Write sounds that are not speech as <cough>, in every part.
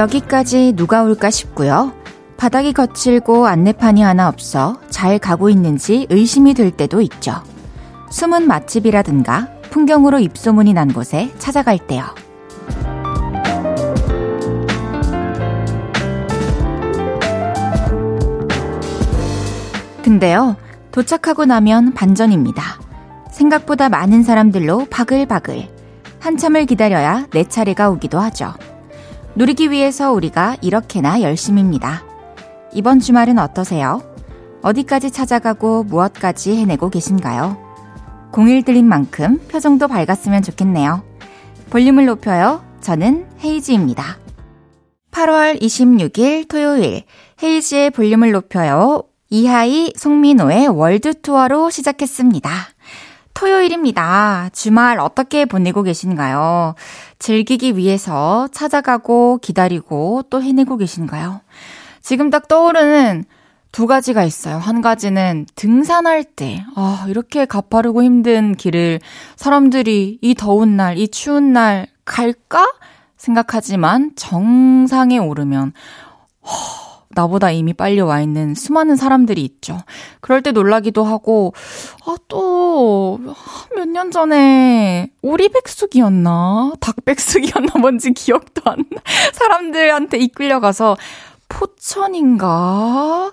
여기까지 누가 올까 싶고요. 바닥이 거칠고 안내판이 하나 없어 잘 가고 있는지 의심이 들 때도 있죠. 숨은 맛집이라든가 풍경으로 입소문이 난 곳에 찾아갈 때요. 근데요, 도착하고 나면 반전입니다. 생각보다 많은 사람들로 바글바글. 한참을 기다려야 내 차례가 오기도 하죠. 누리기 위해서 우리가 이렇게나 열심입니다. 이번 주말은 어떠세요? 어디까지 찾아가고 무엇까지 해내고 계신가요? 01 들린 만큼 표정도 밝았으면 좋겠네요. 볼륨을 높여요. 저는 헤이즈입니다. 8월 26일 토요일 헤이즈의 볼륨을 높여요. 이하이 송민호의 월드 투어로 시작했습니다. 토요일입니다. 주말 어떻게 보내고 계신가요? 즐기기 위해서 찾아가고 기다리고 또 해내고 계신가요? 지금 딱 떠오르는 두 가지가 있어요. 한 가지는 등산할 때, 아, 이렇게 가파르고 힘든 길을 사람들이 이 더운 날, 이 추운 날 갈까? 생각하지만 정상에 오르면, 허, 나보다 이미 빨리 와 있는 수많은 사람들이 있죠. 그럴 때 놀라기도 하고, 아, 또, 몇 년 전에 오리백숙이었나? 닭백숙이었나? 뭔지 기억도 안 나. <laughs> 사람들한테 이끌려가서, 포천인가?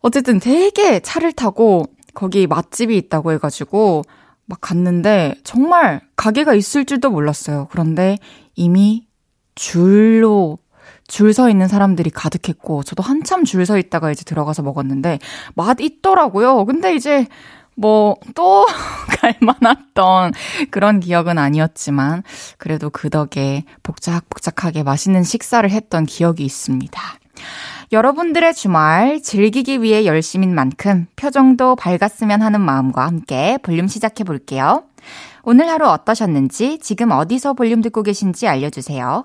어쨌든 되게 차를 타고, 거기 맛집이 있다고 해가지고, 막 갔는데, 정말 가게가 있을 줄도 몰랐어요. 그런데 이미 줄로 줄 서 있는 사람들이 가득했고, 저도 한참 줄 서 있다가 이제 들어가서 먹었는데, 맛 있더라고요. 근데 이제, 뭐, 또 <laughs> 갈만했던 그런 기억은 아니었지만, 그래도 그 덕에 복작복작하게 맛있는 식사를 했던 기억이 있습니다. 여러분들의 주말 즐기기 위해 열심인 만큼 표정도 밝았으면 하는 마음과 함께 볼륨 시작해 볼게요. 오늘 하루 어떠셨는지, 지금 어디서 볼륨 듣고 계신지 알려주세요.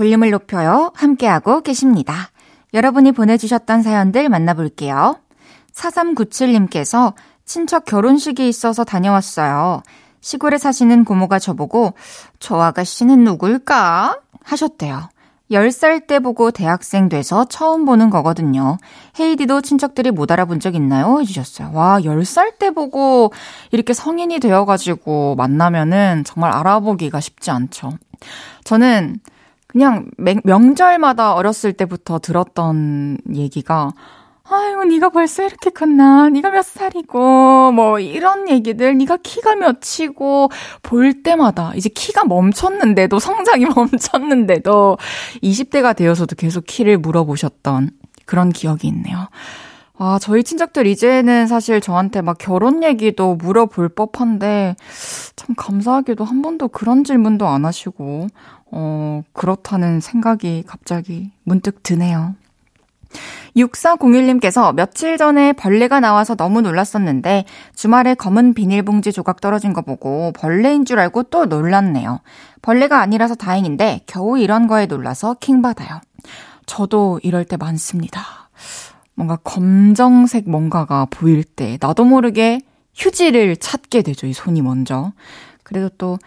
볼륨을 높여요. 함께하고 계십니다. 여러분이 보내주셨던 사연들 만나볼게요. 4397님께서 친척 결혼식이 있어서 다녀왔어요. 시골에 사시는 고모가 저보고 저 아가씨는 누굴까? 하셨대요. 10살 때 보고 대학생 돼서 처음 보는 거거든요. 헤이디도 친척들이 못 알아본 적 있나요? 해주셨어요. 와, 10살 때 보고 이렇게 성인이 되어가지고 만나면은 정말 알아보기가 쉽지 않죠. 저는 그냥 명절마다 어렸을 때부터 들었던 얘기가 아유, 네가 벌써 이렇게 컸나? 네가 몇 살이고 뭐 이런 얘기들 네가 키가 몇이고 볼 때마다 이제 키가 멈췄는데도 성장이 <laughs> 멈췄는데도 20대가 되어서도 계속 키를 물어보셨던 그런 기억이 있네요. 아, 저희 친척들 이제는 사실 저한테 막 결혼 얘기도 물어볼 법한데 참 감사하게도 한 번도 그런 질문도 안 하시고 어, 그렇다는 생각이 갑자기 문득 드네요. 6401님께서 며칠 전에 벌레가 나와서 너무 놀랐었는데 주말에 검은 비닐봉지 조각 떨어진 거 보고 벌레인 줄 알고 또 놀랐네요. 벌레가 아니라서 다행인데 겨우 이런 거에 놀라서 킹받아요. 저도 이럴 때 많습니다. 뭔가 검정색 뭔가가 보일 때 나도 모르게 휴지를 찾게 되죠. 이 손이 먼저. 그래도 또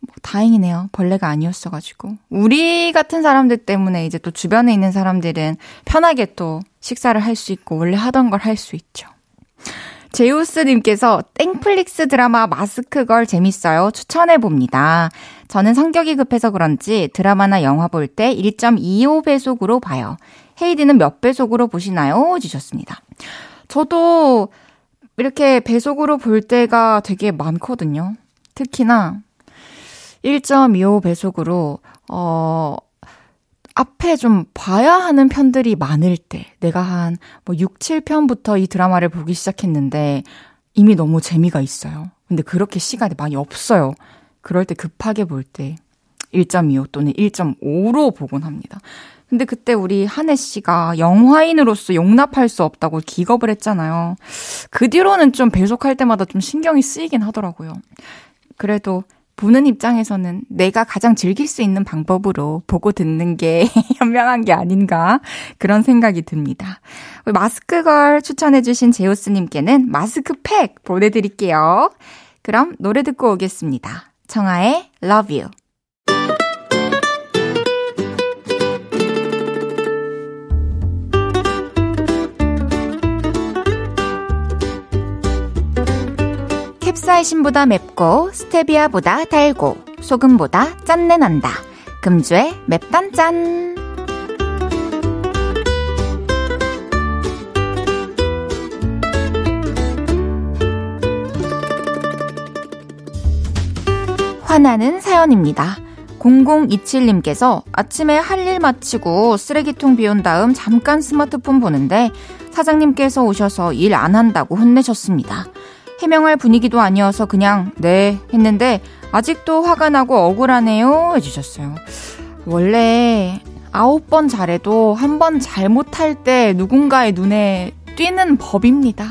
뭐 다행이네요. 벌레가 아니었어가지고. 우리 같은 사람들 때문에 이제 또 주변에 있는 사람들은 편하게 또 식사를 할 수 있고, 원래 하던 걸 할 수 있죠. 제우스님께서 땡플릭스 드라마 마스크걸 재밌어요. 추천해봅니다. 저는 성격이 급해서 그런지 드라마나 영화 볼 때 1.25배속으로 봐요. 헤이디는 몇 배속으로 보시나요? 주셨습니다. 저도 이렇게 배속으로 볼 때가 되게 많거든요. 특히나 1.25 배속으로, 어, 앞에 좀 봐야 하는 편들이 많을 때, 내가 한 뭐 6, 7편부터 이 드라마를 보기 시작했는데, 이미 너무 재미가 있어요. 근데 그렇게 시간이 많이 없어요. 그럴 때 급하게 볼 때, 1.25 또는 1.5로 보곤 합니다. 근데 그때 우리 한혜 씨가 영화인으로서 용납할 수 없다고 기겁을 했잖아요. 그 뒤로는 좀 배속할 때마다 좀 신경이 쓰이긴 하더라고요. 그래도 보는 입장에서는 내가 가장 즐길 수 있는 방법으로 보고 듣는 게 <laughs> 현명한 게 아닌가 그런 생각이 듭니다. 마스크걸 추천해주신 제오스님께는 마스크팩 보내드릴게요. 그럼 노래 듣고 오겠습니다. 청하의 Love You. 캡사이신보다 맵고 스테비아보다 달고 소금보다 짠내 난다. 금주의 맵단짠. 화나는 사연입니다. 0027님께서 아침에 할 일 마치고 쓰레기통 비운 다음 잠깐 스마트폰 보는데 사장님께서 오셔서 일 안 한다고 혼내셨습니다. 해명할 분위기도 아니어서 그냥 네 했는데 아직도 화가 나고 억울하네요 해주셨어요. 원래 아홉 번 잘해도 한 번 잘못할 때 누군가의 눈에 띄는 법입니다.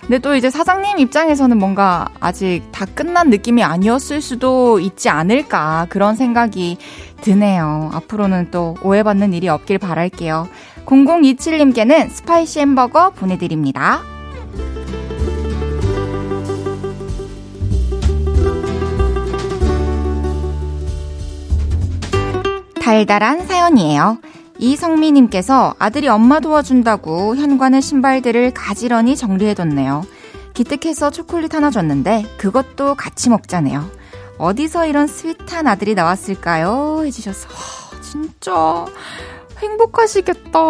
근데 또 이제 사장님 입장에서는 뭔가 아직 다 끝난 느낌이 아니었을 수도 있지 않을까 그런 생각이 드네요. 앞으로는 또 오해받는 일이 없길 바랄게요. 0027님께는 spicy 햄버거 보내드립니다. 달달한 사연이에요. 이성미님께서 아들이 엄마 도와준다고 현관의 신발들을 가지런히 정리해뒀네요. 기특해서 초콜릿 하나 줬는데 그것도 같이 먹자네요. 어디서 이런 sweet한 아들이 나왔을까요? 해주셔서 하, 진짜 행복하시겠다.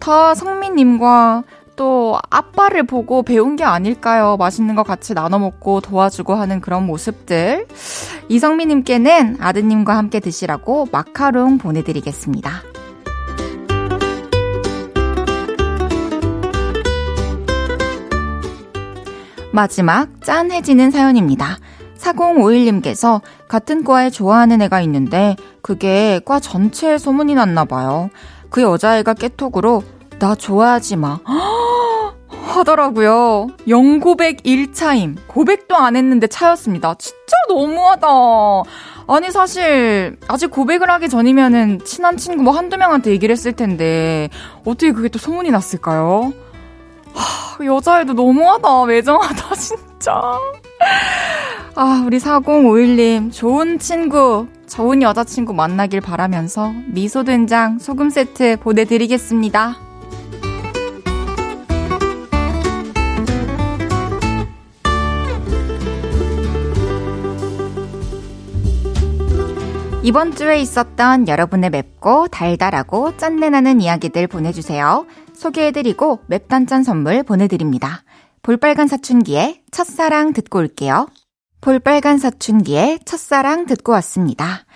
다 성미님과 또 아빠를 보고 배운 게 아닐까요? 맛있는 거 같이 나눠 먹고 도와주고 하는 그런 모습들. 이성미님께는 아드님과 함께 드시라고 마카롱 보내드리겠습니다. 마지막 짠해지는 사연입니다. 4051님께서 같은 과에 좋아하는 애가 있는데 그게 과 전체에 소문이 났나 봐요. 그 여자애가 깨톡으로 나 좋아하지 마. <gasps> 하더라고요. 영고백 1차임. 고백도 안 했는데 차였습니다. 진짜 너무하다. 아니, 사실, 아직 고백을 하기 전이면은 친한 친구 뭐 한두 명한테 얘기를 했을 텐데, 어떻게 그게 또 소문이 났을까요? 하, 여자애도 너무하다. 매정하다, <laughs> 진짜. 아, 우리 4051님, 좋은 친구, 좋은 여자친구 만나길 바라면서 미소된장 소금 세트 보내드리겠습니다. 이번 주에 있었던 여러분의 맵고 달달하고 짠내나는 이야기들 보내주세요. 소개해드리고 맵단짠 선물 보내드립니다. 볼빨간 사춘기의 첫사랑 듣고 올게요. 볼빨간 사춘기의 첫사랑 듣고 왔습니다.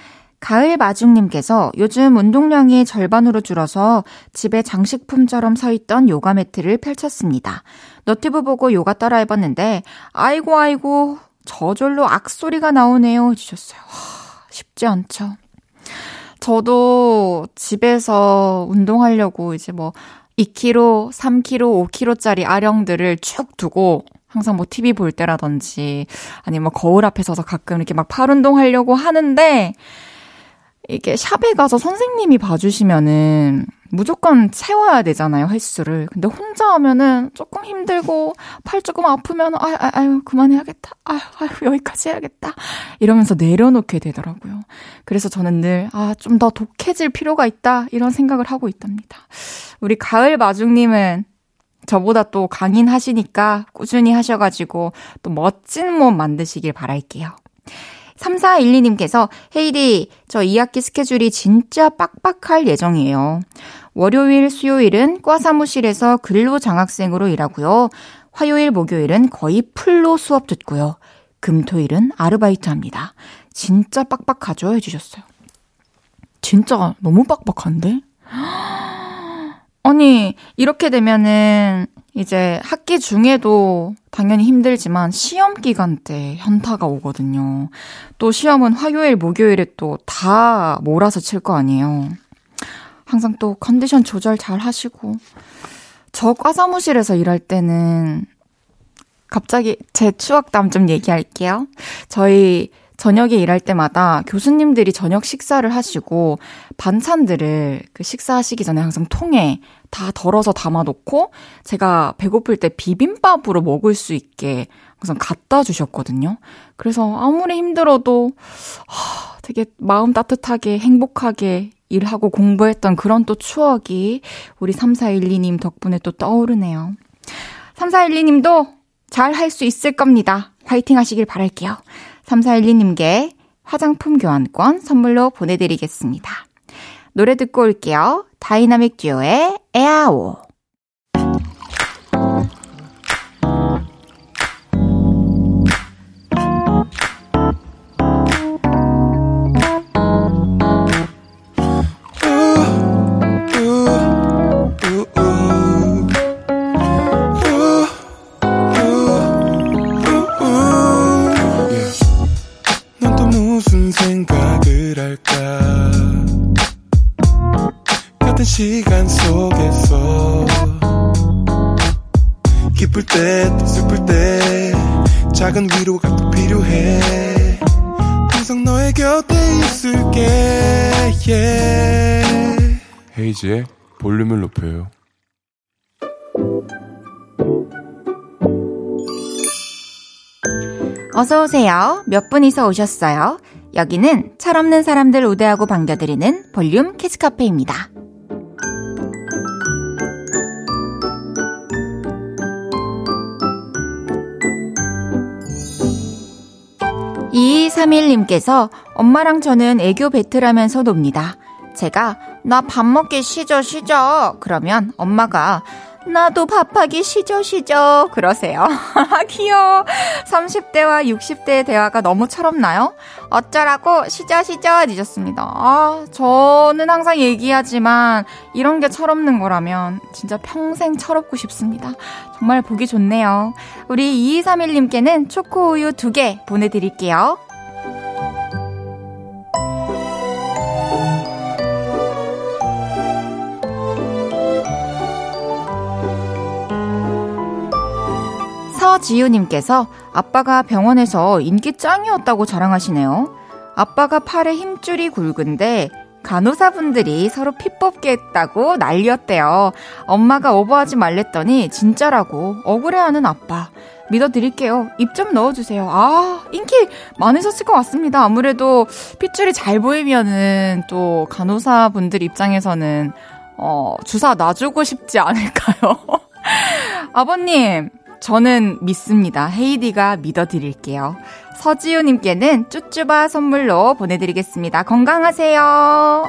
가을 마중님께서 요즘 운동량이 절반으로 줄어서 집에 장식품처럼 서 있던 요가 매트를 펼쳤습니다. 너튜브 보고 요가 따라 해봤는데, 아이고, 아이고, 저절로 악소리가 나오네요. 해주셨어요. 쉽지 않죠. 저도 집에서 운동하려고 이제 뭐 2kg, 3kg, 5kg짜리 아령들을 쭉 두고 항상 뭐 TV 볼 때라든지 아니면 뭐 거울 앞에 서서 가끔 이렇게 막 팔 운동하려고 하는데 이게 샵에 가서 선생님이 봐주시면은 무조건 채워야 되잖아요, 횟수를. 근데 혼자 하면은 조금 힘들고, 팔 조금 아프면, 아유, 아유, 그만해야겠다. 아유, 아유, 여기까지 해야겠다. 이러면서 내려놓게 되더라고요. 그래서 저는 늘, 아, 좀 더 독해질 필요가 있다. 이런 생각을 하고 있답니다. 우리 가을 마중님은 저보다 또 강인하시니까 꾸준히 하셔가지고 또 멋진 몸 만드시길 바랄게요. 3412님께서 헤이디, 저 2학기 스케줄이 진짜 빡빡할 예정이에요. 월요일, 수요일은 과 사무실에서 근로 장학생으로 일하고요. 화요일, 목요일은 거의 풀로 수업 듣고요. 금, 토 일은 아르바이트 합니다. 진짜 빡빡하죠? 해주셨어요. 진짜 너무 빡빡한데? <gasps> 아니, 이렇게 되면은 이제 학기 중에도 당연히 힘들지만 시험 기간 때 현타가 오거든요. 또 시험은 화요일, 목요일에 또 다 몰아서 칠 거 아니에요. 항상 또 컨디션 조절 잘 하시고. 저 과사무실에서 일할 때는 갑자기 제 추억담 좀 얘기할게요. 저희 저녁에 일할 때마다 교수님들이 저녁 식사를 하시고 반찬들을 그 식사하시기 전에 항상 통에 다 덜어서 담아놓고 제가 배고플 때 비빔밥으로 먹을 수 있게 항상 갖다 주셨거든요. 그래서 아무리 힘들어도 하, 되게 마음 따뜻하게 행복하게 일하고 공부했던 그런 또 추억이 우리 3412님 덕분에 또 떠오르네요. 3412님도 잘 할 수 있을 겁니다. 화이팅 하시길 바랄게요. 3412님께 화장품 교환권 선물로 보내드리겠습니다. 노래 듣고 올게요. 다이나믹 듀오의 AEAO. 어서 오세요. 몇 분이서 오셨어요? 여기는 철없는 사람들 우대하고 반겨드리는 볼륨 캐치카페입니다. 2231님께서 엄마랑 저는 애교 배틀하면서 놉니다. 제가 나 밥 먹기 시죠 시죠 그러면 엄마가 나도 밥하기 시죠 그러세요. <laughs> 귀여워. 30대와 60대의 대화가 너무 철없나요? 어쩌라고 시죠 늦었습니다. 아 저는 항상 얘기하지만 이런 게 철없는 거라면 진짜 평생 철없고 싶습니다. 정말 보기 좋네요. 우리 2231님께는 초코우유 2개 보내드릴게요. 서지우님께서 아빠가 병원에서 인기 짱이었다고 자랑하시네요. 아빠가 팔에 힘줄이 굵은데 간호사분들이 서로 피 뽑게 했다고 난리였대요. 엄마가 오버하지 말랬더니 진짜라고 억울해하는 아빠. 믿어드릴게요. 입 좀 넣어주세요. 아, 인기 많으셨을 것 같습니다. 아무래도 핏줄이 잘 보이면은 또 간호사분들 입장에서는, 어, 주사 놔주고 싶지 않을까요? <laughs> 아버님, 저는 믿습니다. 헤이디가 믿어드릴게요. 서지우님께는 쭈쭈바 선물로 보내드리겠습니다. 건강하세요.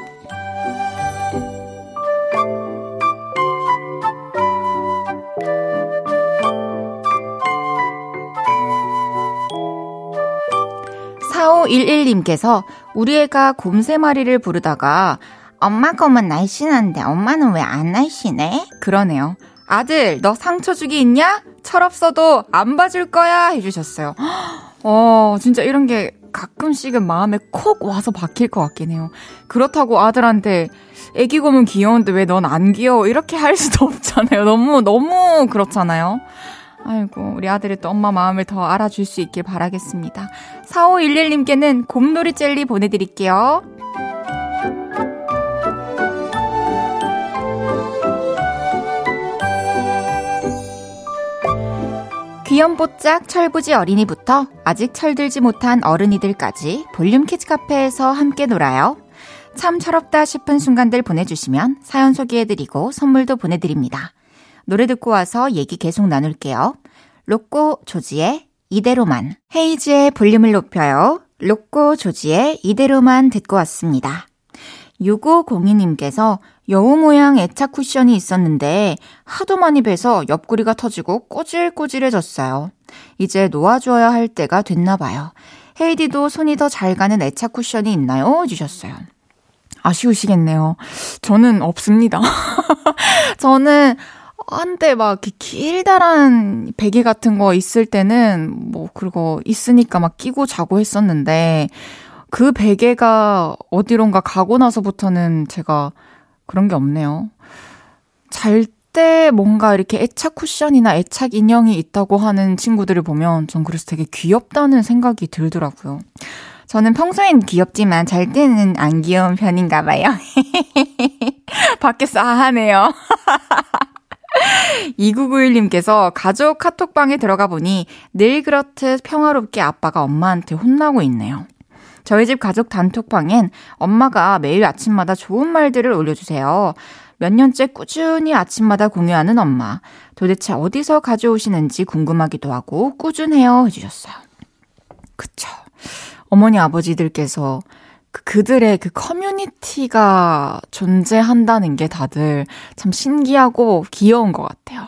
사오일일님께서 우리 애가 곰세 마리를 부르다가 엄마 검은 날씬한데 엄마는 왜 안 날씬해? 그러네요. 아들, 너 상처 주기 있냐? 철없어도 안 봐줄 거야 해주셨어요. <gasps> 어, 진짜 이런 게 가끔씩은 마음에 콕 와서 박힐 것 같긴 해요. 그렇다고 아들한테 애기 곰은 귀여운데 왜 넌 안 귀여워? 이렇게 할 수도 <laughs> 없잖아요. 너무, 너무 그렇잖아요. 아이고, 우리 아들이 또 엄마 마음을 더 알아줄 수 있길 바라겠습니다. 4511님께는 곰돌이 젤리 보내드릴게요. 귀염뽀짝 철부지 어린이부터 아직 철들지 못한 어른이들까지 볼륨 키즈 카페에서 함께 놀아요. 참 철없다 싶은 순간들 보내주시면 사연 소개해드리고 선물도 보내드립니다. 노래 듣고 와서 얘기 계속 나눌게요. 로꼬 조지의 이대로만 헤이즈의 볼륨을 높여요. 로꼬 조지의 이대로만 듣고 왔습니다. 6502님께서 여우 모양 애착 쿠션이 있었는데 하도 많이 베서 옆구리가 터지고 꼬질꼬질해졌어요. 이제 놓아줘야 할 때가 됐나 봐요. 헤이디도 손이 더 잘 가는 애착 쿠션이 있나요? 주셨어요. 아쉬우시겠네요. 저는 없습니다. <laughs> 저는 한때 막 길다란 베개 같은 거 있을 때는 뭐 그거 있으니까 막 끼고 자고 했었는데 그 베개가 어디론가 가고 나서부터는 제가 그런 게 없네요. 잘 때 뭔가 이렇게 애착 쿠션이나 애착 인형이 있다고 하는 친구들을 보면 전 그래서 되게 귀엽다는 생각이 들더라고요. 저는 평소엔 귀엽지만 잘 때는 안 귀여운 편인가 봐요. <laughs> 밖에서 아 하네요. 2991님께서 <laughs> 가족 카톡방에 들어가 보니 늘 그렇듯 평화롭게 아빠가 엄마한테 혼나고 있네요. 저희 집 가족 단톡방엔 엄마가 매일 아침마다 좋은 말들을 올려주세요. 몇 년째 꾸준히 아침마다 공유하는 엄마. 도대체 어디서 가져오시는지 궁금하기도 하고 꾸준해요 해주셨어요. 그쵸. 어머니 아버지들께서 그 그들의 그 커뮤니티가 존재한다는 게 다들 참 신기하고 귀여운 것 같아요.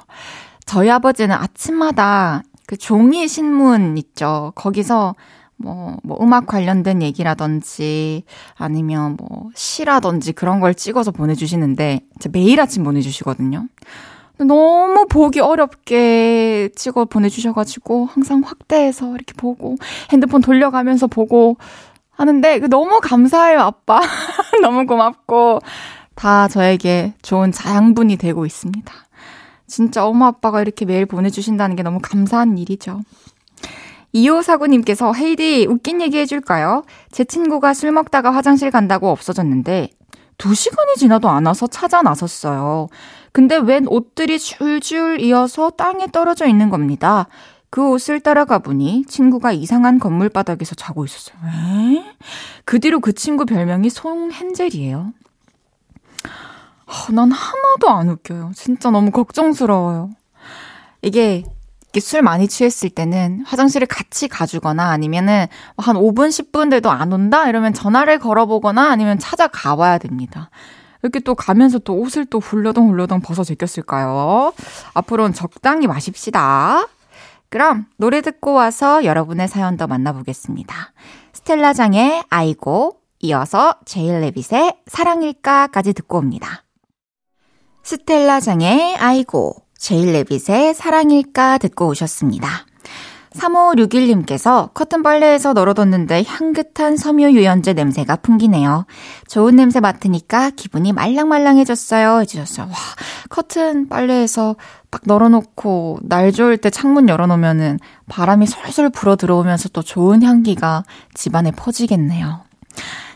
저희 아버지는 아침마다 그 종이 신문 있죠. 거기서 뭐, 뭐, 음악 관련된 얘기라든지, 아니면 뭐, 시라든지 그런 걸 찍어서 보내주시는데, 매일 아침 보내주시거든요. 너무 보기 어렵게 찍어 보내주셔가지고, 항상 확대해서 이렇게 보고, 핸드폰 돌려가면서 보고 하는데, 너무 감사해요, 아빠. <laughs> 너무 고맙고, 다 저에게 좋은 자양분이 되고 있습니다. 진짜 엄마 아빠가 이렇게 매일 보내주신다는 게 너무 감사한 일이죠. 2549님께서 헤이디 웃긴 얘기 해줄까요? 제 친구가 술 먹다가 화장실 간다고 없어졌는데 2시간이 지나도 안 와서 찾아 나섰어요. 근데 웬 옷들이 줄줄 이어서 땅에 떨어져 있는 겁니다. 그 옷을 따라가 보니 친구가 이상한 건물 바닥에서 자고 있었어요. 에? 그 뒤로 그 친구 별명이 송헨젤이에요. 난 하나도 안 웃겨요. 진짜 너무 걱정스러워요. 이게 술 많이 취했을 때는 화장실을 같이 가주거나 아니면은 한 5분, 10분 돼도 안 온다? 이러면 전화를 걸어보거나 아니면 찾아가 봐야 됩니다. 이렇게 또 가면서 또 옷을 또 훌러덩 훌러덩 벗어 제꼈을까요? 앞으로는 적당히 마십시다. 그럼 노래 듣고 와서 여러분의 사연 더 만나보겠습니다. 스텔라장의 아이고, 이어서 제일 레빗의 사랑일까까지 듣고 옵니다. 스텔라장의 아이고, 제일레빗의 사랑일까 듣고 오셨습니다. 3561님께서 커튼 빨래에서 널어뒀는데 향긋한 섬유 유연제 냄새가 풍기네요. 좋은 냄새 맡으니까 기분이 말랑말랑해졌어요. 해주셨어요. 와, 커튼 빨래에서 딱 널어놓고 날 좋을 때 창문 열어놓으면은 바람이 솔솔 불어 들어오면서 또 좋은 향기가 집안에 퍼지겠네요.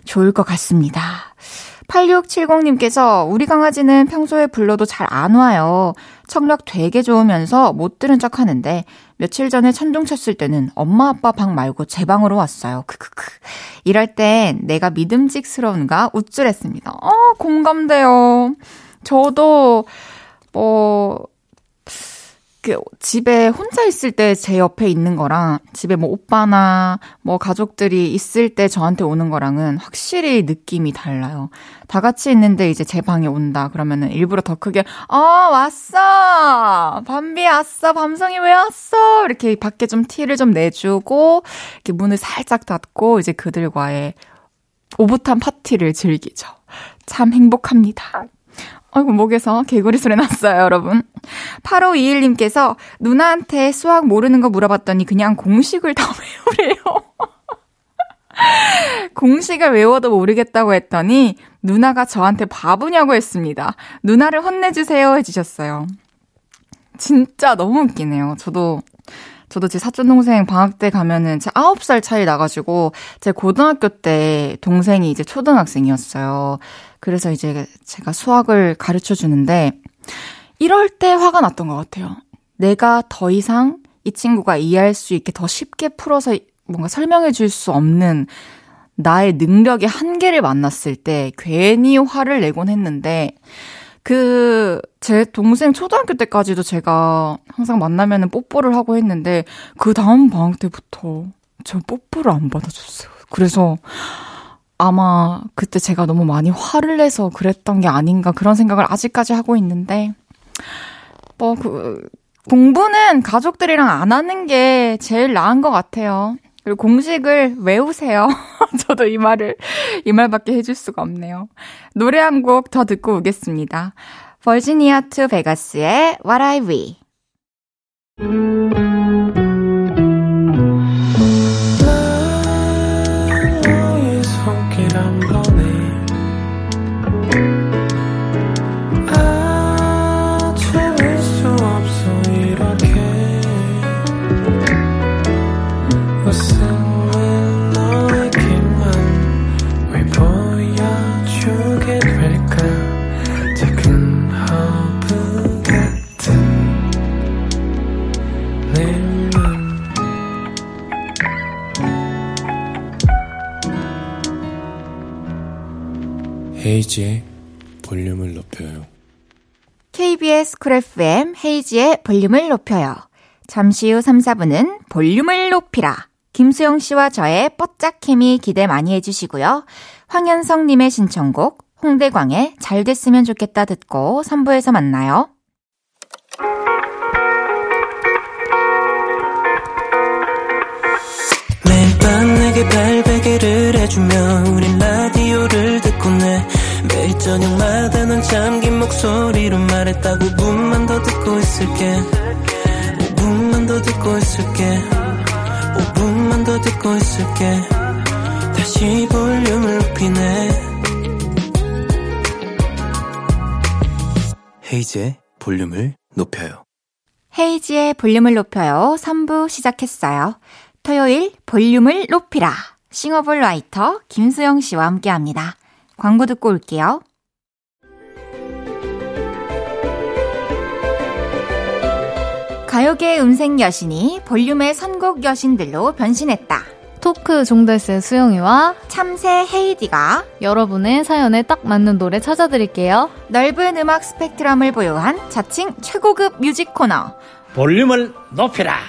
좋을 것 같습니다. 8670님께서 우리 강아지는 평소에 불러도 잘 안 와요. 청력 되게 좋으면서 못 들은 척 하는데 며칠 전에 천둥 쳤을 때는 엄마 아빠 방 말고 제 방으로 왔어요. 크크크. 이럴 땐 내가 믿음직스러운가 우쭐했습니다. 어, 공감돼요. 저도 뭐 그 집에 혼자 있을 때 제 옆에 있는 거랑 집에 뭐 오빠나 뭐 가족들이 있을 때 저한테 오는 거랑은 확실히 느낌이 달라요. 다 같이 있는데 이제 제 방에 온다 그러면은 일부러 더 크게 어 왔어 밤비 왔어 밤송이 왜 왔어 이렇게 밖에 좀 티를 좀 내주고 이렇게 문을 살짝 닫고 이제 그들과의 오붓한 파티를 즐기죠. 참 행복합니다. 아이고, 목에서 개구리 소리 났어요, 여러분. 8521님께서 누나한테 수학 모르는 거 물어봤더니 그냥 공식을 다 <laughs> 외우래요. 공식을 외워도 모르겠다고 했더니 누나가 저한테 바보냐고 했습니다. 누나를 혼내주세요 해주셨어요. 진짜 너무 웃기네요. 저도 저도 제 사촌 동생 방학 때 가면은 제 9살 차이 나가지고 제 고등학교 때 동생이 이제 초등학생이었어요. 그래서 이제 제가 수학을 가르쳐 주는데 이럴 때 화가 났던 것 같아요. 내가 더 이상 이 친구가 이해할 수 있게 더 쉽게 풀어서 뭔가 설명해 줄 수 없는 나의 능력의 한계를 만났을 때 괜히 화를 내곤 했는데 그, 제 동생 초등학교 때까지도 제가 항상 만나면은 뽀뽀를 하고 했는데, 그 다음 방학 때부터 저 뽀뽀를 안 받아줬어요. 그래서 아마 그때 제가 너무 많이 화를 내서 그랬던 게 아닌가 그런 생각을 아직까지 하고 있는데, 뭐, 그, 공부는 가족들이랑 안 하는 게 제일 나은 것 같아요. 그리고 공식을 외우세요. <laughs> 저도 이 말을, 이 말밖에 해줄 수가 없네요. 노래 한 곡 더 듣고 오겠습니다. Virginia To Vegas의 What If We. 헤이즈의 볼륨을 높여요. KBS Cool FM 헤이즈의 볼륨을 높여요. 잠시 후 3, 4부는 볼륨을 높이라. 김수영 씨와 저의 뽀짝 케미 기대 많이 해주시고요. 황현성님의 신청곡 홍대광의 잘 됐으면 좋겠다 듣고 3부에서 만나요. 매일 밤 내게 팔베개를 해주며 우린 내 매일 저녁마다 넌 잠긴 목소리로 말했다 5분만 더 듣고 있을게 5분만 더 듣고 있을게 5분만 더 듣고 있을게 다시 볼륨을 높이네 헤이즈의 볼륨을 높여요 헤이지의 볼륨을 높여요. 3부 시작했어요. 토요일 볼륨을 높이라. 싱어송라이터 김수영 씨와 함께 합니다. 광고 듣고 올게요. 가요계 음색 여신이 볼륨의 선곡 여신들로 변신했다. 토크 종달새 수영이와 참새 헤이즈가 여러분의 사연에 딱 맞는 노래 찾아드릴게요. 넓은 음악 스펙트럼을 보유한 자칭 최고급 뮤직 코너. 볼륨을 높여라.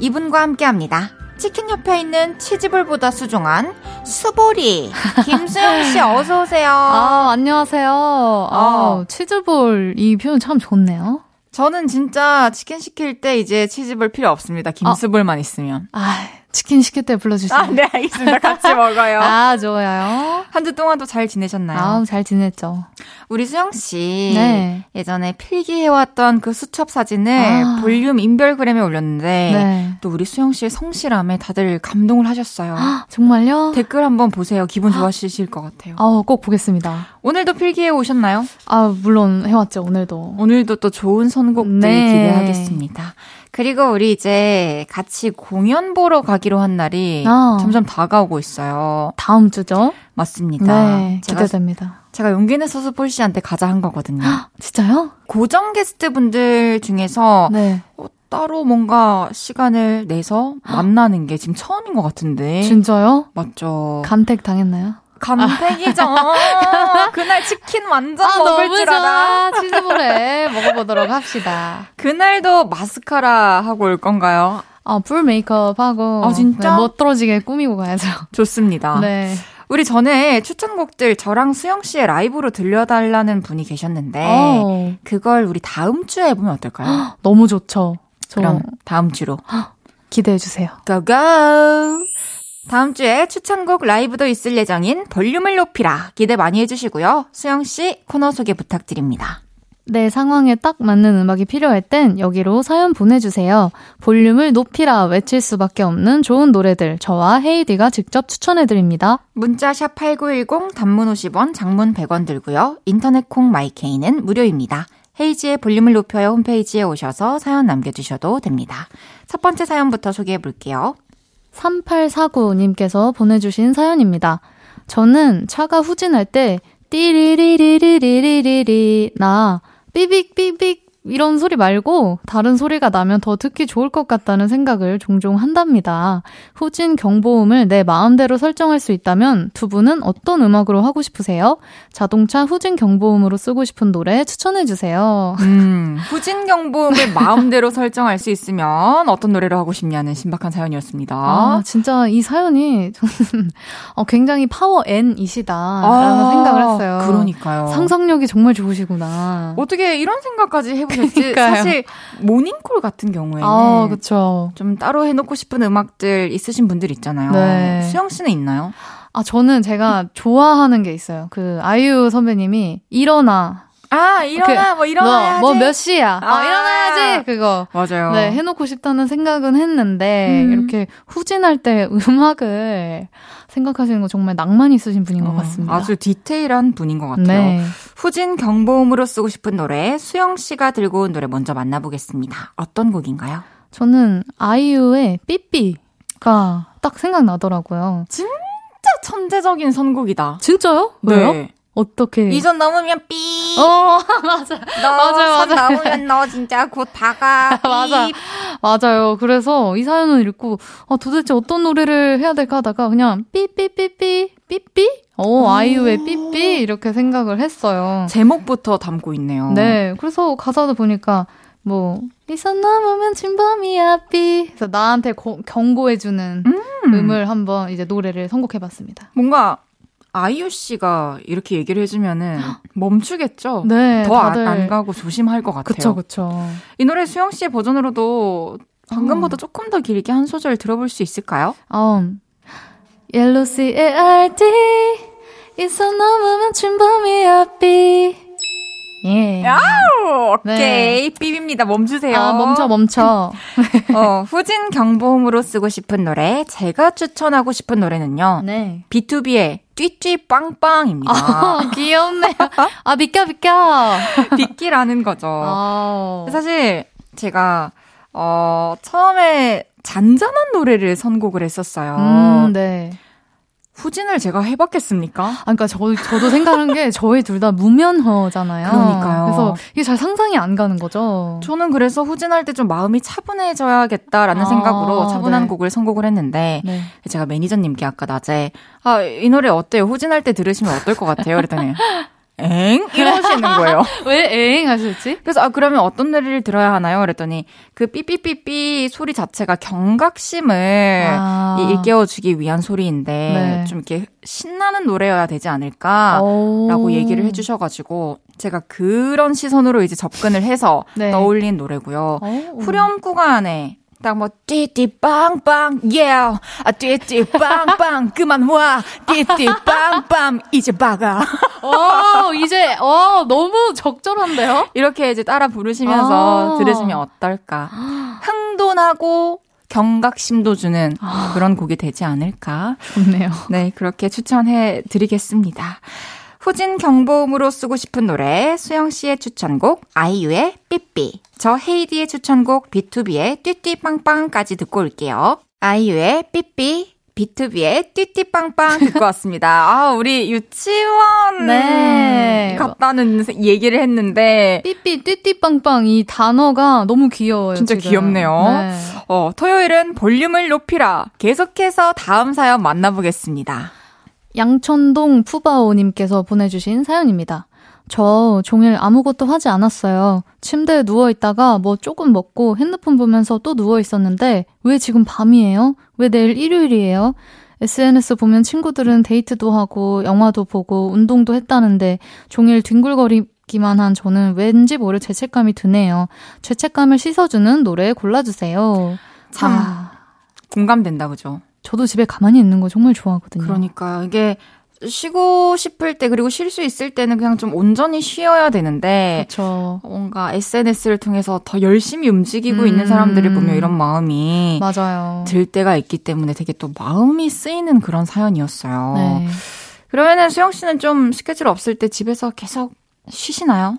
이분과 함께 합니다. 치킨 옆에 있는 치즈볼보다 수종한 수보리. 김수영 씨 <laughs> 어서 오세요. 아, 안녕하세요. 아, 어. 치즈볼 이 표현 참 좋네요. 저는 진짜 치킨 시킬 때 이제 치즈볼 필요 없습니다. 김수볼만 있으면. 아, 치킨 시킬 때 불러주세요. 아, 네, 알겠습니다. <laughs> 같이 먹어요. 아, 좋아요. 한 주 동안도 잘 지내셨나요? 아우, 잘 지냈죠. 우리 수영 씨 네. 예전에 필기해왔던 그 수첩 사진을 아. 볼륨 인별그램에 올렸는데 네. 또 우리 수영 씨의 성실함에 다들 감동을 하셨어요. 아, 정말요? 댓글 한번 보세요. 기분 좋아지실 것 같아요. 아우, 꼭 보겠습니다. 오늘도 필기해 오셨나요? 아, 물론 해왔죠, 오늘도. 오늘도 또 좋은 선곡들 네. 기대하겠습니다. 그리고 우리 이제 같이 공연 보러 가기로 한 날이 아. 점점 다가오고 있어요. 다음 주죠? 맞습니다. 네, 제가, 기대됩니다. 제가 용기 내서 볼 씨한테 가자 한 거거든요. 진짜요? 고정 게스트 분들 중에서 네. 어, 따로 뭔가 시간을 내서 만나는 게 지금 처음인 것 같은데. 진짜요? 맞죠. 간택 당했나요? 감택이죠. <laughs> 그날 치킨 완전 아, 먹을 줄 알아. 치즈볼에 <laughs> 먹어보도록 합시다. 그날도 마스카라 하고 올 건가요? 아, 풀 메이크업 하고. 아, 진짜? 네, 멋들어지게 꾸미고 가야죠. 좋습니다. 네. 우리 전에 추천곡들 저랑 수영 씨의 라이브로 들려달라는 분이 계셨는데 어, 그걸 우리 다음 주에 해보면 어떨까요? <gasps> 너무 좋죠. 저 그럼 다음 주로 <gasps> 기대해주세요. 고고! 다음 주에 추천곡 라이브도 있을 예정인 볼륨을 높이라 기대 많이 해주시고요. 수영 씨 코너 소개 부탁드립니다. 내 상황에 딱 맞는 음악이 필요할 땐 여기로 사연 보내주세요. 볼륨을 높이라 외칠 수밖에 없는 좋은 노래들 저와 헤이디가 직접 추천해드립니다. 문자 샵 8910 단문 50원, 장문 100원 들고요. 인터넷 콩 마이케이는 무료입니다. 헤이지의 볼륨을 높여요 홈페이지에 오셔서 사연 남겨주셔도 됩니다. 첫 번째 사연부터 소개해 볼게요. 3849님께서 보내주신 사연입니다. 저는 차가 후진할 때 띠리리리리리리리 나 삐빅삐빅 이런 소리 말고 다른 소리가 나면 더 듣기 좋을 것 같다는 생각을 종종 한답니다. 후진 경보음을 내 마음대로 설정할 수 있다면 두 분은 어떤 음악으로 하고 싶으세요? 자동차 후진 경보음으로 쓰고 싶은 노래 추천해 주세요. 음, 후진 경보음을 마음대로 설정할 수 있으면 어떤 노래로 하고 싶냐는 신박한 사연이었습니다. 아, 진짜 이 사연이 저는 어, 굉장히 파워 N이시다라는 아, 생각을 했어요. 그러니까요. 상상력이 정말 좋으시구나. 어떻게 이런 생각까지 해 해보셨지? 사실 모닝콜 같은 경우에는 아, 그쵸. 좀 따로 해놓고 싶은 음악들 있으신 분들 있잖아요. 네. 수영 씨는 있나요? 아 저는 제가 좋아하는 게 있어요. 그 아이유 선배님이 일어나 아, 일어나, 그, 뭐, 일어나야지. 뭐, 몇 시야? 아, 어, 일어나야지! 그거. 맞아요. 네, 해놓고 싶다는 생각은 했는데, 음. 이렇게 후진할 때 음악을 생각하시는 거 정말 낭만 있으신 분인 것 어, 같습니다. 아주 디테일한 분인 것 같아요. 네. 후진 경보음으로 쓰고 싶은 노래, 수영 씨가 들고 온 노래 먼저 만나보겠습니다. 어떤 곡인가요? 저는 아이유의 삐삐가 딱 생각나더라고요. 진짜 천재적인 선곡이다. 진짜요? 왜요? 네. 어떻게? 이전 넘으면 삐. 어, <laughs> 맞아. 너 맞아요, 맞아요. 넘으면 너 진짜 곧 다가. <laughs> 맞아. 맞아요. 그래서 이 사연을 읽고, 아, 도대체 어떤 노래를 해야 될까 하다가 그냥 삐삐삐삐, 삐삐? 어, 아이유의 삐삐? 이렇게 생각을 했어요. 제목부터 담고 있네요. 네. 그래서 가사도 보니까, 뭐, 이선 넘으면 진범이야, 삐. 그래서 나한테 고, 경고해주는 음. 을 한번 이제 노래를 선곡해봤습니다. 뭔가 아이유 씨가 이렇게 얘기를 해주면은 <gasps> 멈추겠죠? 네. 더안 가고 조심할 것 같아요. 그쵸, 그쵸. 이 노래 수영 씨의 버전으로도 방금보다 어. 조금 더 길게 한 소절 들어볼 수 있을까요? 음. Yellow C A R D 이선 넘으면 춘범이야 삐 예. 아우, 오케이. 네. 삐입니다. 멈추세요. 아, 멈춰, 멈춰. <laughs> 어, 후진 경보음으로 쓰고 싶은 노래, 제가 추천하고 싶은 노래는요. 네. B2B의 띠띠 빵빵입니다. 아, 귀엽네요. 아, 비껴, 비껴. 비끼라는 거죠. 아. 사실, 제가, 어, 처음에 잔잔한 노래를 선곡을 했었어요. 음, 네. 후진을 제가 해봤겠습니까? 아, 그러니까 저, 저도 생각한 게 저희 둘 다 무면허잖아요. 그러니까요. 그래서 이게 잘 상상이 안 가는 거죠. 저는 그래서 후진할 때 좀 마음이 차분해져야겠다라는 아, 생각으로 차분한 네. 곡을 선곡을 했는데 네. 제가 매니저님께 아까 낮에 아, 이 노래 어때요? 후진할 때 들으시면 어떨 것 같아요? 그랬더니 <laughs> 엥? 이러시는 <laughs> 거예요. 왜 엥? 하셨지? 그래서, 아, 그러면 어떤 노래를 들어야 하나요? 그랬더니, 그 삐삐삐삐 소리 자체가 경각심을 아. 일깨워주기 위한 소리인데, 네. 좀 이렇게 신나는 노래여야 되지 않을까라고 얘기를 해주셔가지고, 제가 그런 시선으로 이제 접근을 해서 네. 떠올린 노래고요. 오. 후렴 구간에 딱 뭐 띠띠 빵빵 yeah 아 띠띠 빵빵 <laughs> 그만 와 띠띠 빵빵 이제 박아. <laughs> 어 이제 어 너무 적절한데요? 이렇게 이제 따라 부르시면서 아~ 들으시면 어떨까? <gasps> 흥도나고 경각심도 주는 아~ 그런 곡이 되지 않을까? 좋네요. 네 그렇게 추천해 드리겠습니다 후진 경보음으로 쓰고 싶은 노래 수영 씨의 추천곡 아이유의 삐삐 저 헤이디의 추천곡 B2B의 띠띠빵빵까지 듣고 올게요. 아이유의 삐삐 비투비의 띠띠빵빵 듣고 왔습니다. <laughs> 아, 우리 유치원 네. 같다는 얘기를 했는데 삐삐 띠띠빵빵 이 단어가 너무 귀여워요. 진짜 지금. 귀엽네요. 네. 어, 토요일은 볼륨을 높이라 계속해서 다음 사연 만나보겠습니다. 양천동 푸바오님께서 보내주신 사연입니다. 저 종일 아무것도 하지 않았어요. 침대에 누워있다가 뭐 조금 먹고 핸드폰 보면서 또 누워있었는데 왜 지금 밤이에요? 왜 내일 일요일이에요? SNS 보면 친구들은 데이트도 하고 영화도 보고 운동도 했다는데 종일 뒹굴거리기만 한 저는 왠지 모를 죄책감이 드네요. 죄책감을 씻어주는 노래 골라주세요. 참 아. 공감된다 그죠? 저도 집에 가만히 있는 거 정말 좋아하거든요. 그러니까 이게 쉬고 싶을 때 그리고 쉴 수 있을 때는 그냥 좀 온전히 쉬어야 되는데 그쵸. 뭔가 SNS를 통해서 더 열심히 움직이고 음. 있는 사람들을 보면 이런 마음이 맞아요. 들 때가 있기 때문에 되게 또 마음이 쓰이는 그런 사연이었어요. 네. 그러면은 수영 씨는 좀 스케줄 없을 때 집에서 계속 쉬시나요?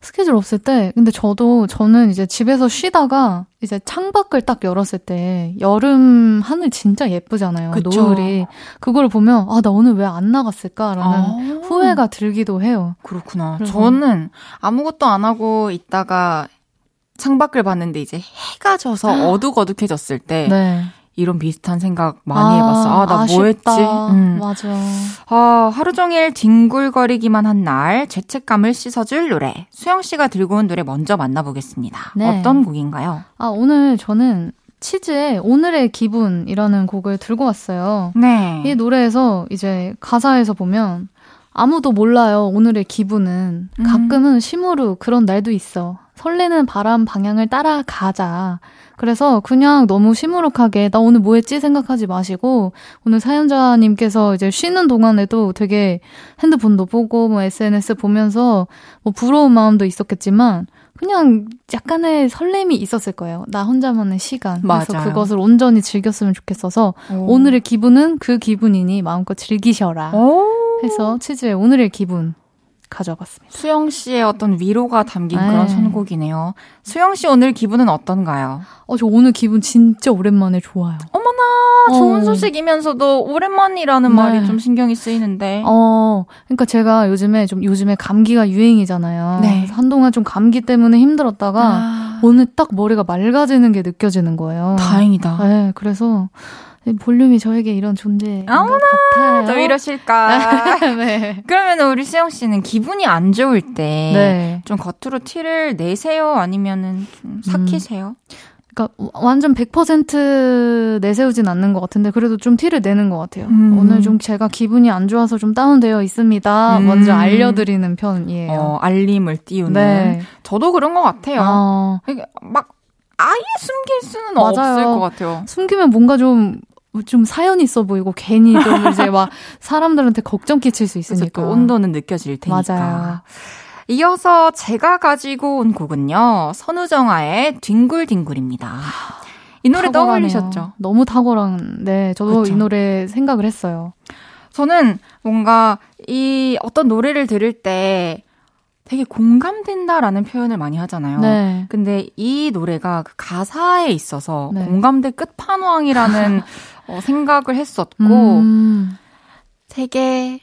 스케줄 없을 때, 근데 저도, 저는 이제 집에서 쉬다가, 이제 창밖을 딱 열었을 때, 여름 하늘 진짜 예쁘잖아요. 그쵸. 노을이. 그걸 보면, 아, 나 오늘 왜 안 나갔을까라는 아~ 후회가 들기도 해요. 그렇구나. 저는 아무것도 안 하고 있다가, 창밖을 봤는데 이제 해가 져서 어둑어둑해졌을 때 네. 이런 비슷한 생각 많이 해봤어. 아, 나 뭐 했지? 음. 맞아. 아, 하루 종일 뒹굴거리기만 한 날 죄책감을 씻어줄 노래. 수영 씨가 들고 온 노래 먼저 만나보겠습니다. 네. 어떤 곡인가요? 아, 오늘 저는 치즈의 오늘의 기분이라는 곡을 들고 왔어요. 네. 이 노래에서 이제 가사에서 보면 아무도 몰라요. 오늘의 기분은 음. 가끔은 심으로 그런 날도 있어. 설레는 바람 방향을 따라가자. 그래서 그냥 너무 시무룩하게 나 오늘 뭐 했지 생각하지 마시고 오늘 사연자님께서 이제 쉬는 동안에도 되게 핸드폰도 보고 뭐 SNS 보면서 뭐 부러운 마음도 있었겠지만 그냥 약간의 설렘이 있었을 거예요. 나 혼자만의 시간. 그래서 맞아요. 그것을 온전히 즐겼으면 좋겠어서 오. 늘의 기분은 그 기분이니 마음껏 즐기셔라. 오. 해서 치즈의 오늘의 기분 가져봤습니다. 수영 씨의 어떤 위로가 담긴 네. 그런 선곡이네요. 수영 씨 오늘 기분은 어떤가요? 어, 저 오늘 기분 진짜 오랜만에 좋아요. 어머나, 좋은 어. 소식이면서도 오랜만이라는 네. 말이 좀 신경이 쓰이는데. 어, 그러니까 제가 요즘에 좀 요즘에 감기가 유행이잖아요. 네. 한동안 좀 감기 때문에 힘들었다가 아, 오늘 딱 머리가 맑아지는 게 느껴지는 거예요. 다행이다. 네, 그래서 볼륨이 저에게 이런 어머나, 같아요. 또 이러실까? <laughs> 네. 그러면 우리 수영 씨는 기분이 안 좋을 때. 네. 좀 겉으로 티를 내세요? 아니면은 좀 삭히세요? 그러니까 완전 100% 내세우진 않는 것 같은데 그래도 좀 티를 내는 것 같아요. 음. 오늘 좀 제가 기분이 안 좋아서 좀 다운되어 있습니다. 음. 먼저 알려드리는 편이에요. 어, 알림을 띄우는. 네. 저도 그런 것 같아요. 아, 이게 막 아예 숨길 수는 맞아요. 없을 것 같아요. 숨기면 뭔가 좀, 좀 사연 있어 보이고 괜히 좀 <laughs> 이제 막 사람들한테 걱정 끼칠 수 있으니까. 또 온도는 느껴질 테니까. 맞아요. 이어서 제가 가지고 온 곡은요. 선우정아의 뒹굴뒹굴입니다. 이 노래 탁월하네요. 떠올리셨죠? 너무 탁월한, 네. 저도 그쵸. 이 노래 생각을 했어요. 저는 뭔가 이 어떤 노래를 들을 때 되게 공감된다라는 표현을 많이 하잖아요. 네. 근데 이 노래가 그 가사에 있어서 네. 공감대 끝판왕이라는 <laughs> 어, 생각을 했었고 음, 되게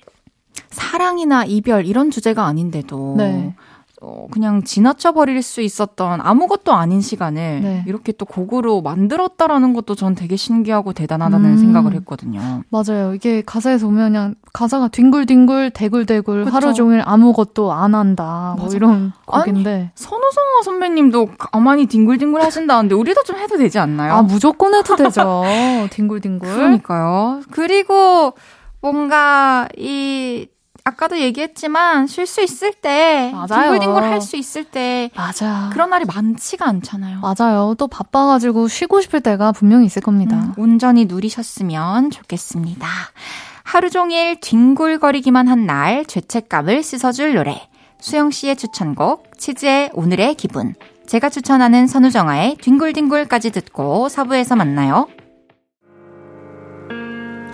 사랑이나 이별 이런 주제가 아닌데도 네. 어, 그냥 지나쳐 버릴 수 있었던 아무것도 아닌 시간을 네. 이렇게 또 곡으로 만들었다라는 것도 전 되게 신기하고 대단하다는 음. 생각을 했거든요. 맞아요. 이게 가사에서 보면 그냥 가사가 뒹굴뒹굴, 대굴대굴, 그쵸. 하루 종일 아무것도 안 한다. 뭐 맞아. 이런 아니, 곡인데. 선우성아 선배님도 가만히 뒹굴뒹굴 하신다는데 우리도 좀 해도 되지 않나요? 아, 무조건 해도 되죠. 뒹굴뒹굴. <laughs> 그러니까요. 그리고 뭔가 이 아까도 얘기했지만 쉴 수 있을 때. 뒹굴뒹굴 할 수 있을 때 맞아. 그런 날이 많지가 않잖아요. 맞아요. 또 바빠가지고 쉬고 싶을 때가 분명히 있을 겁니다. 음, 온전히 누리셨으면 좋겠습니다. 하루 종일 뒹굴거리기만 한 날 죄책감을 씻어줄 노래. 수영 씨의 추천곡 치즈의 오늘의 기분. 제가 추천하는 선우정아의 뒹굴뒹굴까지 듣고 사부에서 만나요.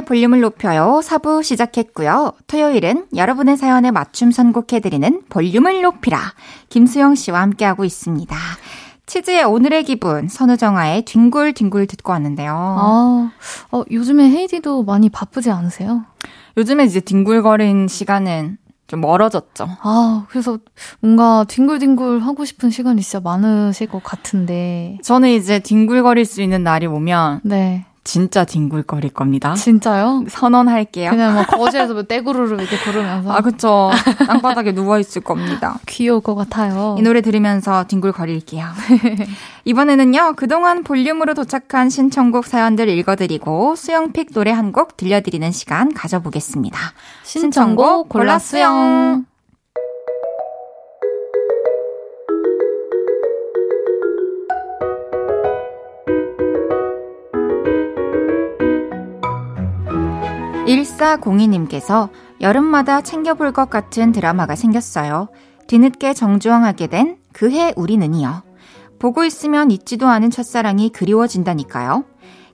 볼륨을 높여요. 4부 시작했고요. 토요일은 여러분의 사연에 맞춤 선곡해드리는 볼륨을 높이라. 김수영 씨와 함께하고 있습니다. 치즈의 오늘의 기분, 선우정아의 뒹굴뒹굴 듣고 왔는데요. 아, 어, 요즘에 헤이디도 많이 바쁘지 않으세요? 요즘에 이제 뒹굴거린 시간은 좀 멀어졌죠. 아, 그래서 뭔가 뒹굴뒹굴 하고 싶은 시간이 진짜 많으실 것 같은데. 저는 이제 뒹굴거릴 수 있는 날이 오면 네. 진짜 뒹굴거릴 겁니다. 진짜요? 선언할게요. 그냥 막 거실에서 뭐 떼구르르 이렇게 부르면서 아, 그쵸. 땅바닥에 누워있을 겁니다. <laughs> 귀여울 것 같아요. 이 노래 들으면서 뒹굴거릴게요. <laughs> 이번에는요, 그동안 볼륨으로 도착한 신청곡 사연들 읽어드리고, 수영픽 노래 한 곡 들려드리는 시간 가져보겠습니다. 신청곡 골라수영. 일사공이님께서 여름마다 챙겨볼 것 같은 드라마가 생겼어요. 뒤늦게 정주행하게 된 그해 우리는이요. 보고 있으면 잊지도 않은 첫사랑이 그리워진다니까요.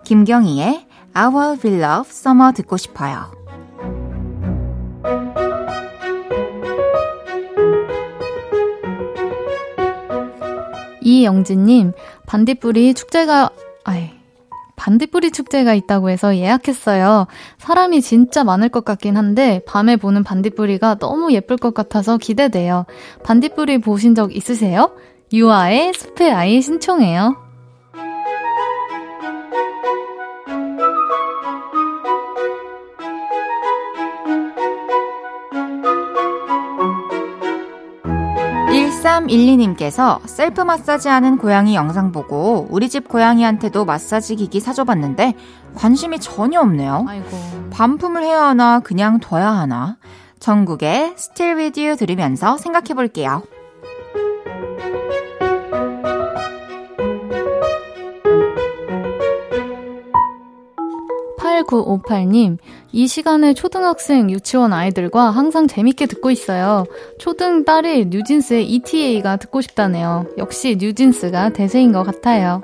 김경희의 Our Will Love Summer 듣고 싶어요. 이영진님, 반딧불이 축제가, 아이, 반딧불이 축제가 있다고 해서 예약했어요. 사람이 진짜 많을 것 같긴 한데, 밤에 보는 반딧불이가 너무 예쁠 것 같아서 기대돼요. 반딧불이 보신 적 있으세요? 유아의 숲의 아이 신청해요. 1312님께서 셀프 마사지 하는 고양이 영상 보고 우리 집 고양이한테도 마사지 기기 사줘봤는데 관심이 전혀 없네요. 아이고. 반품을 해야 하나 그냥 둬야 하나. 정국의 Still With You 들으면서 생각해 볼게요. 8958님, 이 시간에 초등학생 유치원 아이들과 항상 재밌게 듣고 있어요. 초등 딸이 뉴진스의 ETA가 듣고 싶다네요. 역시 뉴진스가 대세인 것 같아요.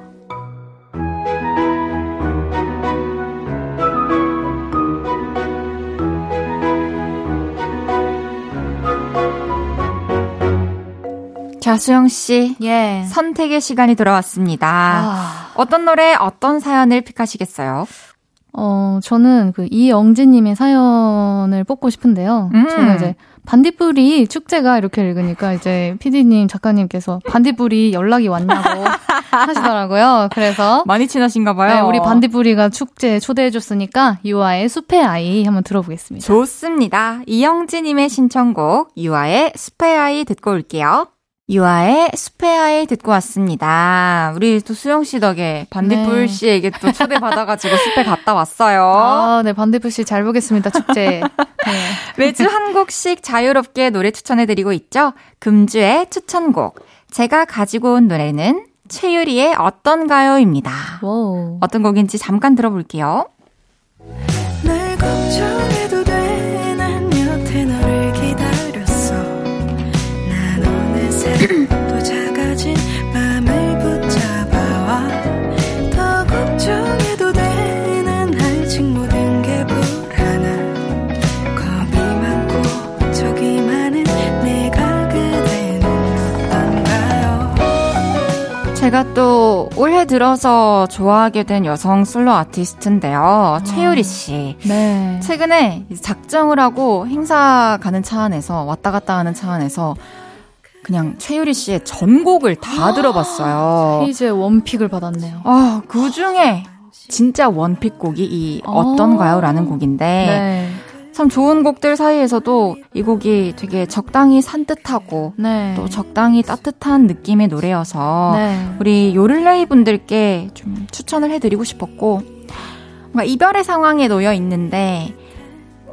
자, 수영 씨. 예. 선택의 시간이 돌아왔습니다. 아... 어떤 노래, 어떤 사연을 픽하시겠어요? 어, 저는 그 이영진님의 사연을 뽑고 싶은데요. 음. 제가 이제 반딧불이 축제가 이렇게 읽으니까 이제 PD님 작가님께서 반딧불이 연락이 왔냐고 <laughs> 하시더라고요. 그래서 많이 친하신가 봐요. 네, 우리 반딧불이가 축제에 초대해 줬으니까 유아의 숲의 아이 한번 들어보겠습니다. 좋습니다. 이영진님의 신청곡 유아의 숲의 아이 듣고 올게요. 유아의 스페아이 듣고 왔습니다. 우리 또 수영 씨 덕에 반딧불 네. 씨에게 또 초대 받아가지고 숲에 갔다 왔어요. 아, 네, 반딧불 씨 잘 보겠습니다, 축제. <laughs> 네. 매주 한 곡씩 자유롭게 노래 추천해드리고 있죠. 금주의 추천곡. 제가 가지고 온 노래는 최유리의 어떤가요입니다. 오. 어떤 곡인지 잠깐 들어볼게요. 제가 또 올해 들어서 좋아하게 된 여성 솔로 아티스트인데요. 최유리 씨. 네. 최근에 작정을 하고 행사 가는 차 안에서 왔다 갔다 하는 차 안에서 그냥 최유리 씨의 전곡을 다 들어봤어요. 이제 원픽을 받았네요. 아, 그 중에 진짜 원픽 곡이 이 어떤가요? 라는 곡인데. 네. 참 좋은 곡들 사이에서도 이 곡이 되게 적당히 산뜻하고 네. 또 적당히 따뜻한 느낌의 노래여서 네. 우리 요를레이 분들께 좀 추천을 해드리고 싶었고 뭔가 이별의 상황에 놓여 있는데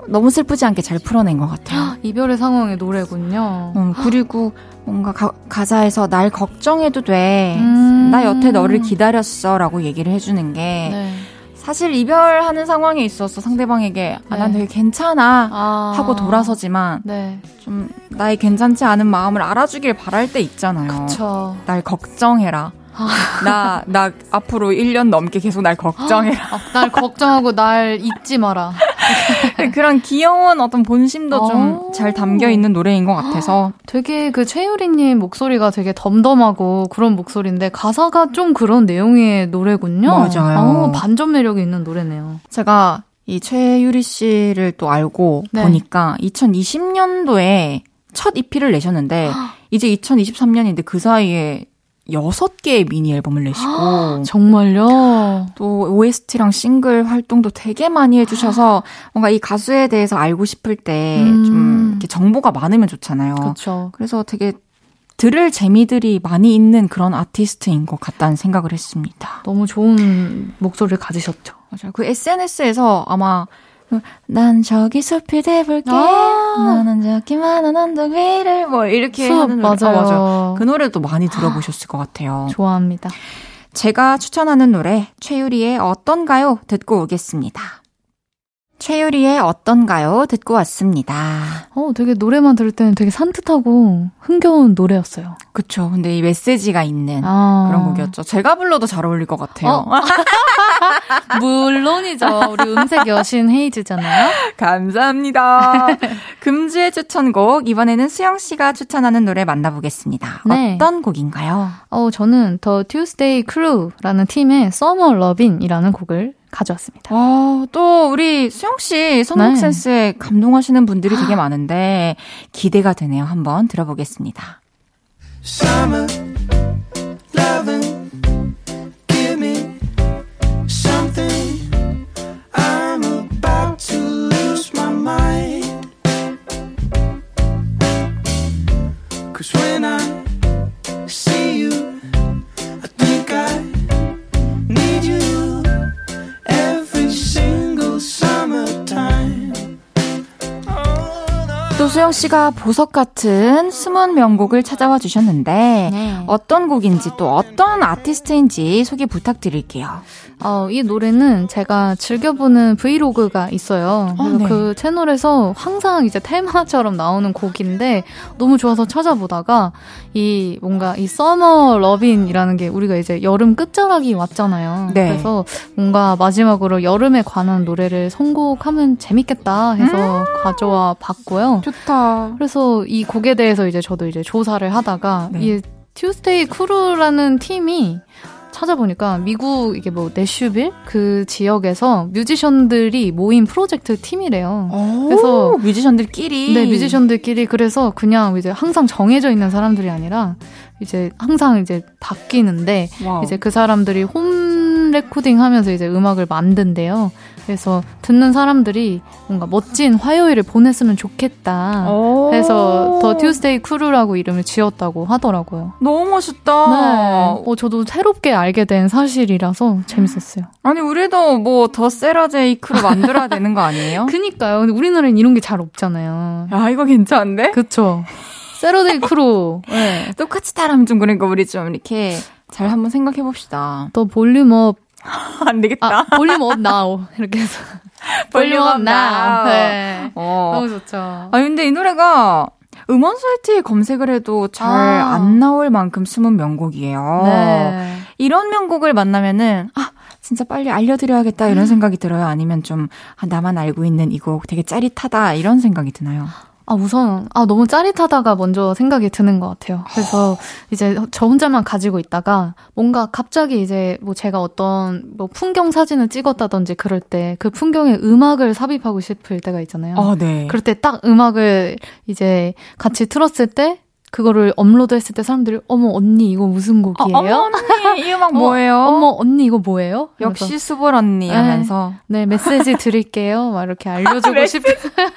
너무 슬프지 않게 잘 풀어낸 것 같아요. 이별의 상황의 노래군요. 음, 그리고 뭔가 가, 사에서날 걱정해도 돼. 음~ 나 여태 너를 기다렸어. 라고 얘기를 해주는 게 네. 사실 이별하는 상황에 있어서 상대방에게 아, 난 네. 되게 괜찮아 아. 하고 돌아서지만 네. 좀 나의 괜찮지 않은 마음을 알아주길 바랄 때 있잖아요. 그쵸. 날 걱정해라. 아. 나, 나 앞으로 1년 넘게 계속 날 걱정해라. 아, 날 걱정하고 날 잊지 마라. <laughs> 그런 귀여운 어떤 본심도 좀 잘 담겨 있는 노래인 것 같아서. <gasps> 되게 그 최유리님 목소리가 되게 덤덤하고 그런 목소리인데 가사가 좀 그런 내용의 노래군요. 맞아요. 어, 반전 매력이 있는 노래네요. 제가 이 최유리 씨를 또 알고 네. 보니까 2020년도에 첫 EP를 내셨는데 <gasps> 이제 2023년인데 그 사이에 여섯 개의 미니 앨범을 내시고 <gasps> 정말요? 또 OST랑 싱글 활동도 되게 많이 해주셔서 <gasps> 뭔가 이 가수에 대해서 알고 싶을 때좀 음. 이렇게 정보가 많으면 좋잖아요. 그렇죠. 그래서 되게 들을 재미들이 많이 있는 그런 아티스트인 것 같다는 생각을 했습니다. 너무 좋은 목소리를 가지셨죠. 맞아요. 그 SNS에서 아마 난 저기 숲이 돼볼게. 아~ 나는 저기만한 언덕 위를 뭐 이렇게 숲, 하는 노래. 맞아요. 어, 맞아요. 그 노래도 많이 들어보셨을 것 같아요. <gasps> 좋아합니다. 제가 추천하는 노래 최유리의 어떤가요? 듣고 오겠습니다. 최유리의 어떤가요? 듣고 왔습니다. 어, 되게 노래만 들을 때는 되게 산뜻하고 흥겨운 노래였어요. 그쵸. 근데 이 메시지가 있는 아. 그런 곡이었죠. 제가 불러도 잘 어울릴 것 같아요. 어? <laughs> <laughs> 물론이죠. 우리 음색 여신 헤이즈잖아요. 감사합니다. <laughs> 금주의 추천곡 이번에는 수영 씨가 추천하는 노래 만나보겠습니다. 네. 어떤 곡인가요? 어, 저는 더 Tuesday Crew라는 팀의 Summer Lovin이라는 곡을 가져왔습니다. 아, 또 우리 수영 씨 선곡 네. 센스에 감동하시는 분들이 되게 많은데 기대가 되네요. 한번 들어보겠습니다. Summer, 조수영 씨가 보석 같은 숨은 명곡을 찾아와 주셨는데 네. 어떤 곡인지 또 어떤 아티스트인지 소개 부탁드릴게요. 어, 이 노래는 제가 즐겨보는 브이로그가 있어요. 아, 네. 그 채널에서 항상 이제 테마처럼 나오는 곡인데 너무 좋아서 찾아보다가 이 뭔가 이 Summer Lovin'이라는 게 우리가 이제 여름 끝자락이 왔잖아요. 네. 그래서 뭔가 마지막으로 여름에 관한 노래를 선곡하면 재밌겠다 해서 음~ 가져와 봤고요. 좋다. 그래서 이 곡에 대해서 이제 저도 이제 조사를 하다가 네. 이 Tuesday Crew라는 팀이 찾아보니까 미국 이게 뭐 내슈빌 그 지역에서 뮤지션들이 모인 프로젝트 팀이래요. 그래서 뮤지션들끼리 네 뮤지션들끼리 그래서 그냥 이제 항상 정해져 있는 사람들이 아니라 이제 항상 이제 바뀌는데 와우. 이제 그 사람들이 home recording 하면서 이제 음악을 만든대요. 그래서 듣는 사람들이 뭔가 멋진 화요일을 보냈으면 좋겠다. 해서 The Tuesday Crew라고 이름을 지었다고 하더라고요. 너무 멋있다. 네. 어, 저도 새롭게 알게 된 사실이라서 재밌었어요. 아니, 우리도 뭐 The Saturday Crew 만들어야 되는 거 아니에요? <laughs> 그니까요. 근데 우리나라엔 이런 게 잘 없잖아요. 야, 이거 괜찮은데? 그쵸. Saturday Crew. 네. 똑같이 따라하면 좀 그러니까 우리 좀 이렇게 잘 한번 생각해 봅시다. 또 Volume Up <laughs> 안 되겠다. 아, Volume Up Now 이렇게 해서 Volume Up Now. 네. 어. 너무 좋죠. 아 근데 이 노래가 음원 사이트에 검색을 해도 잘 안 아. 나올 만큼 숨은 명곡이에요. 네. 이런 명곡을 만나면은 아 진짜 빨리 알려드려야겠다 이런 생각이 들어요. 아니면 좀 아, 나만 알고 있는 이 곡 되게 짜릿하다 이런 생각이 드나요? 아, 우선, 아, 너무 짜릿하다가 먼저 생각이 드는 것 같아요. 그래서 이제 저 혼자만 가지고 있다가 뭔가 갑자기 이제 뭐 제가 어떤 뭐 풍경 사진을 찍었다든지 그럴 때 그 풍경에 음악을 삽입하고 싶을 때가 있잖아요. 아, 네. 그럴 때 딱 음악을 이제 같이 틀었을 때 그거를 업로드했을 때 사람들이 어머 언니 이거 무슨 곡이에요? 어, 어머 언니 이 음악 뭐예요? 어, 머 언니 이거 뭐예요? 역시 수볼 언니 네, 하면서 네 메시지 드릴게요. 막 이렇게 알려주고 <laughs> 싶은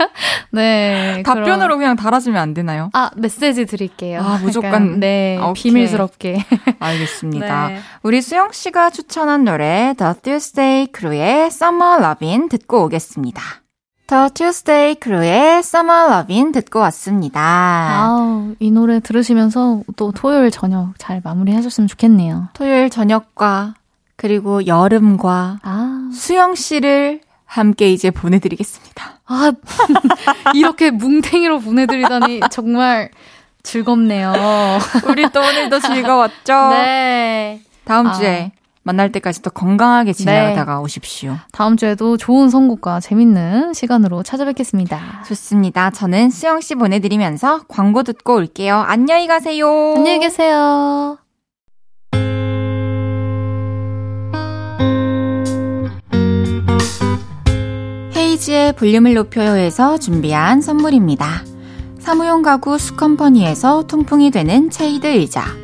<laughs> 네 답변으로 그럼. 그냥 달아주면 안 되나요? 아 메시지 드릴게요. 아 무조건 약간, 네 오케이. 비밀스럽게 <laughs> 알겠습니다. 네. 우리 수영 씨가 추천한 노래 The Tuesday Crew의 Summer Lovin' 듣고 오겠습니다. The Tuesday Crew의 Summer Lovin' 듣고 왔습니다. 아우, 이 노래 들으시면서 또 토요일 저녁 잘 마무리 하셨으면 좋겠네요. 토요일 저녁과 그리고 여름과 아. 수영 씨를 함께 이제 보내드리겠습니다. 아, <laughs> 이렇게 뭉탱이로 보내드리다니 정말 즐겁네요. 우리 또 오늘도 즐거웠죠? <laughs> 네. 다음 아. 주에 만날 때까지 또 건강하게 지내다가 네. 오십시오. 다음 주에도 좋은 선곡과 재밌는 시간으로 찾아뵙겠습니다. 좋습니다. 저는 수영 씨 보내드리면서 광고 듣고 올게요. 안녕히 가세요. 안녕히 계세요. 헤이즈의 볼륨을 높여요에서 준비한 선물입니다. 사무용 가구 수컴퍼니에서 통풍이 되는 체이드 의자.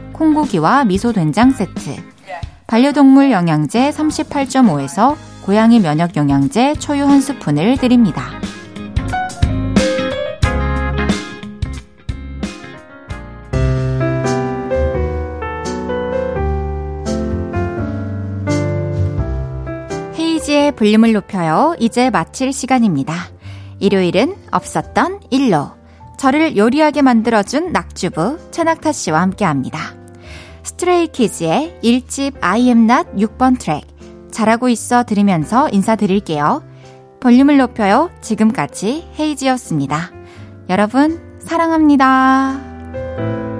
콩고기와 미소 된장 세트. 반려동물 영양제 38.5에서 고양이 면역 영양제 초유 한 스푼을 드립니다. 헤이지의 볼륨을 높여요. 이제 마칠 시간입니다. 일요일은 없었던 일로. 저를 요리하게 만들어준 낙주부 최낙타 씨와 함께 합니다. 스트레이 키즈의 1집 I am not 6번 트랙. 잘하고 있어 들으면서 인사드릴게요. 볼륨을 높여요. 지금까지 헤이지였습니다. 여러분, 사랑합니다.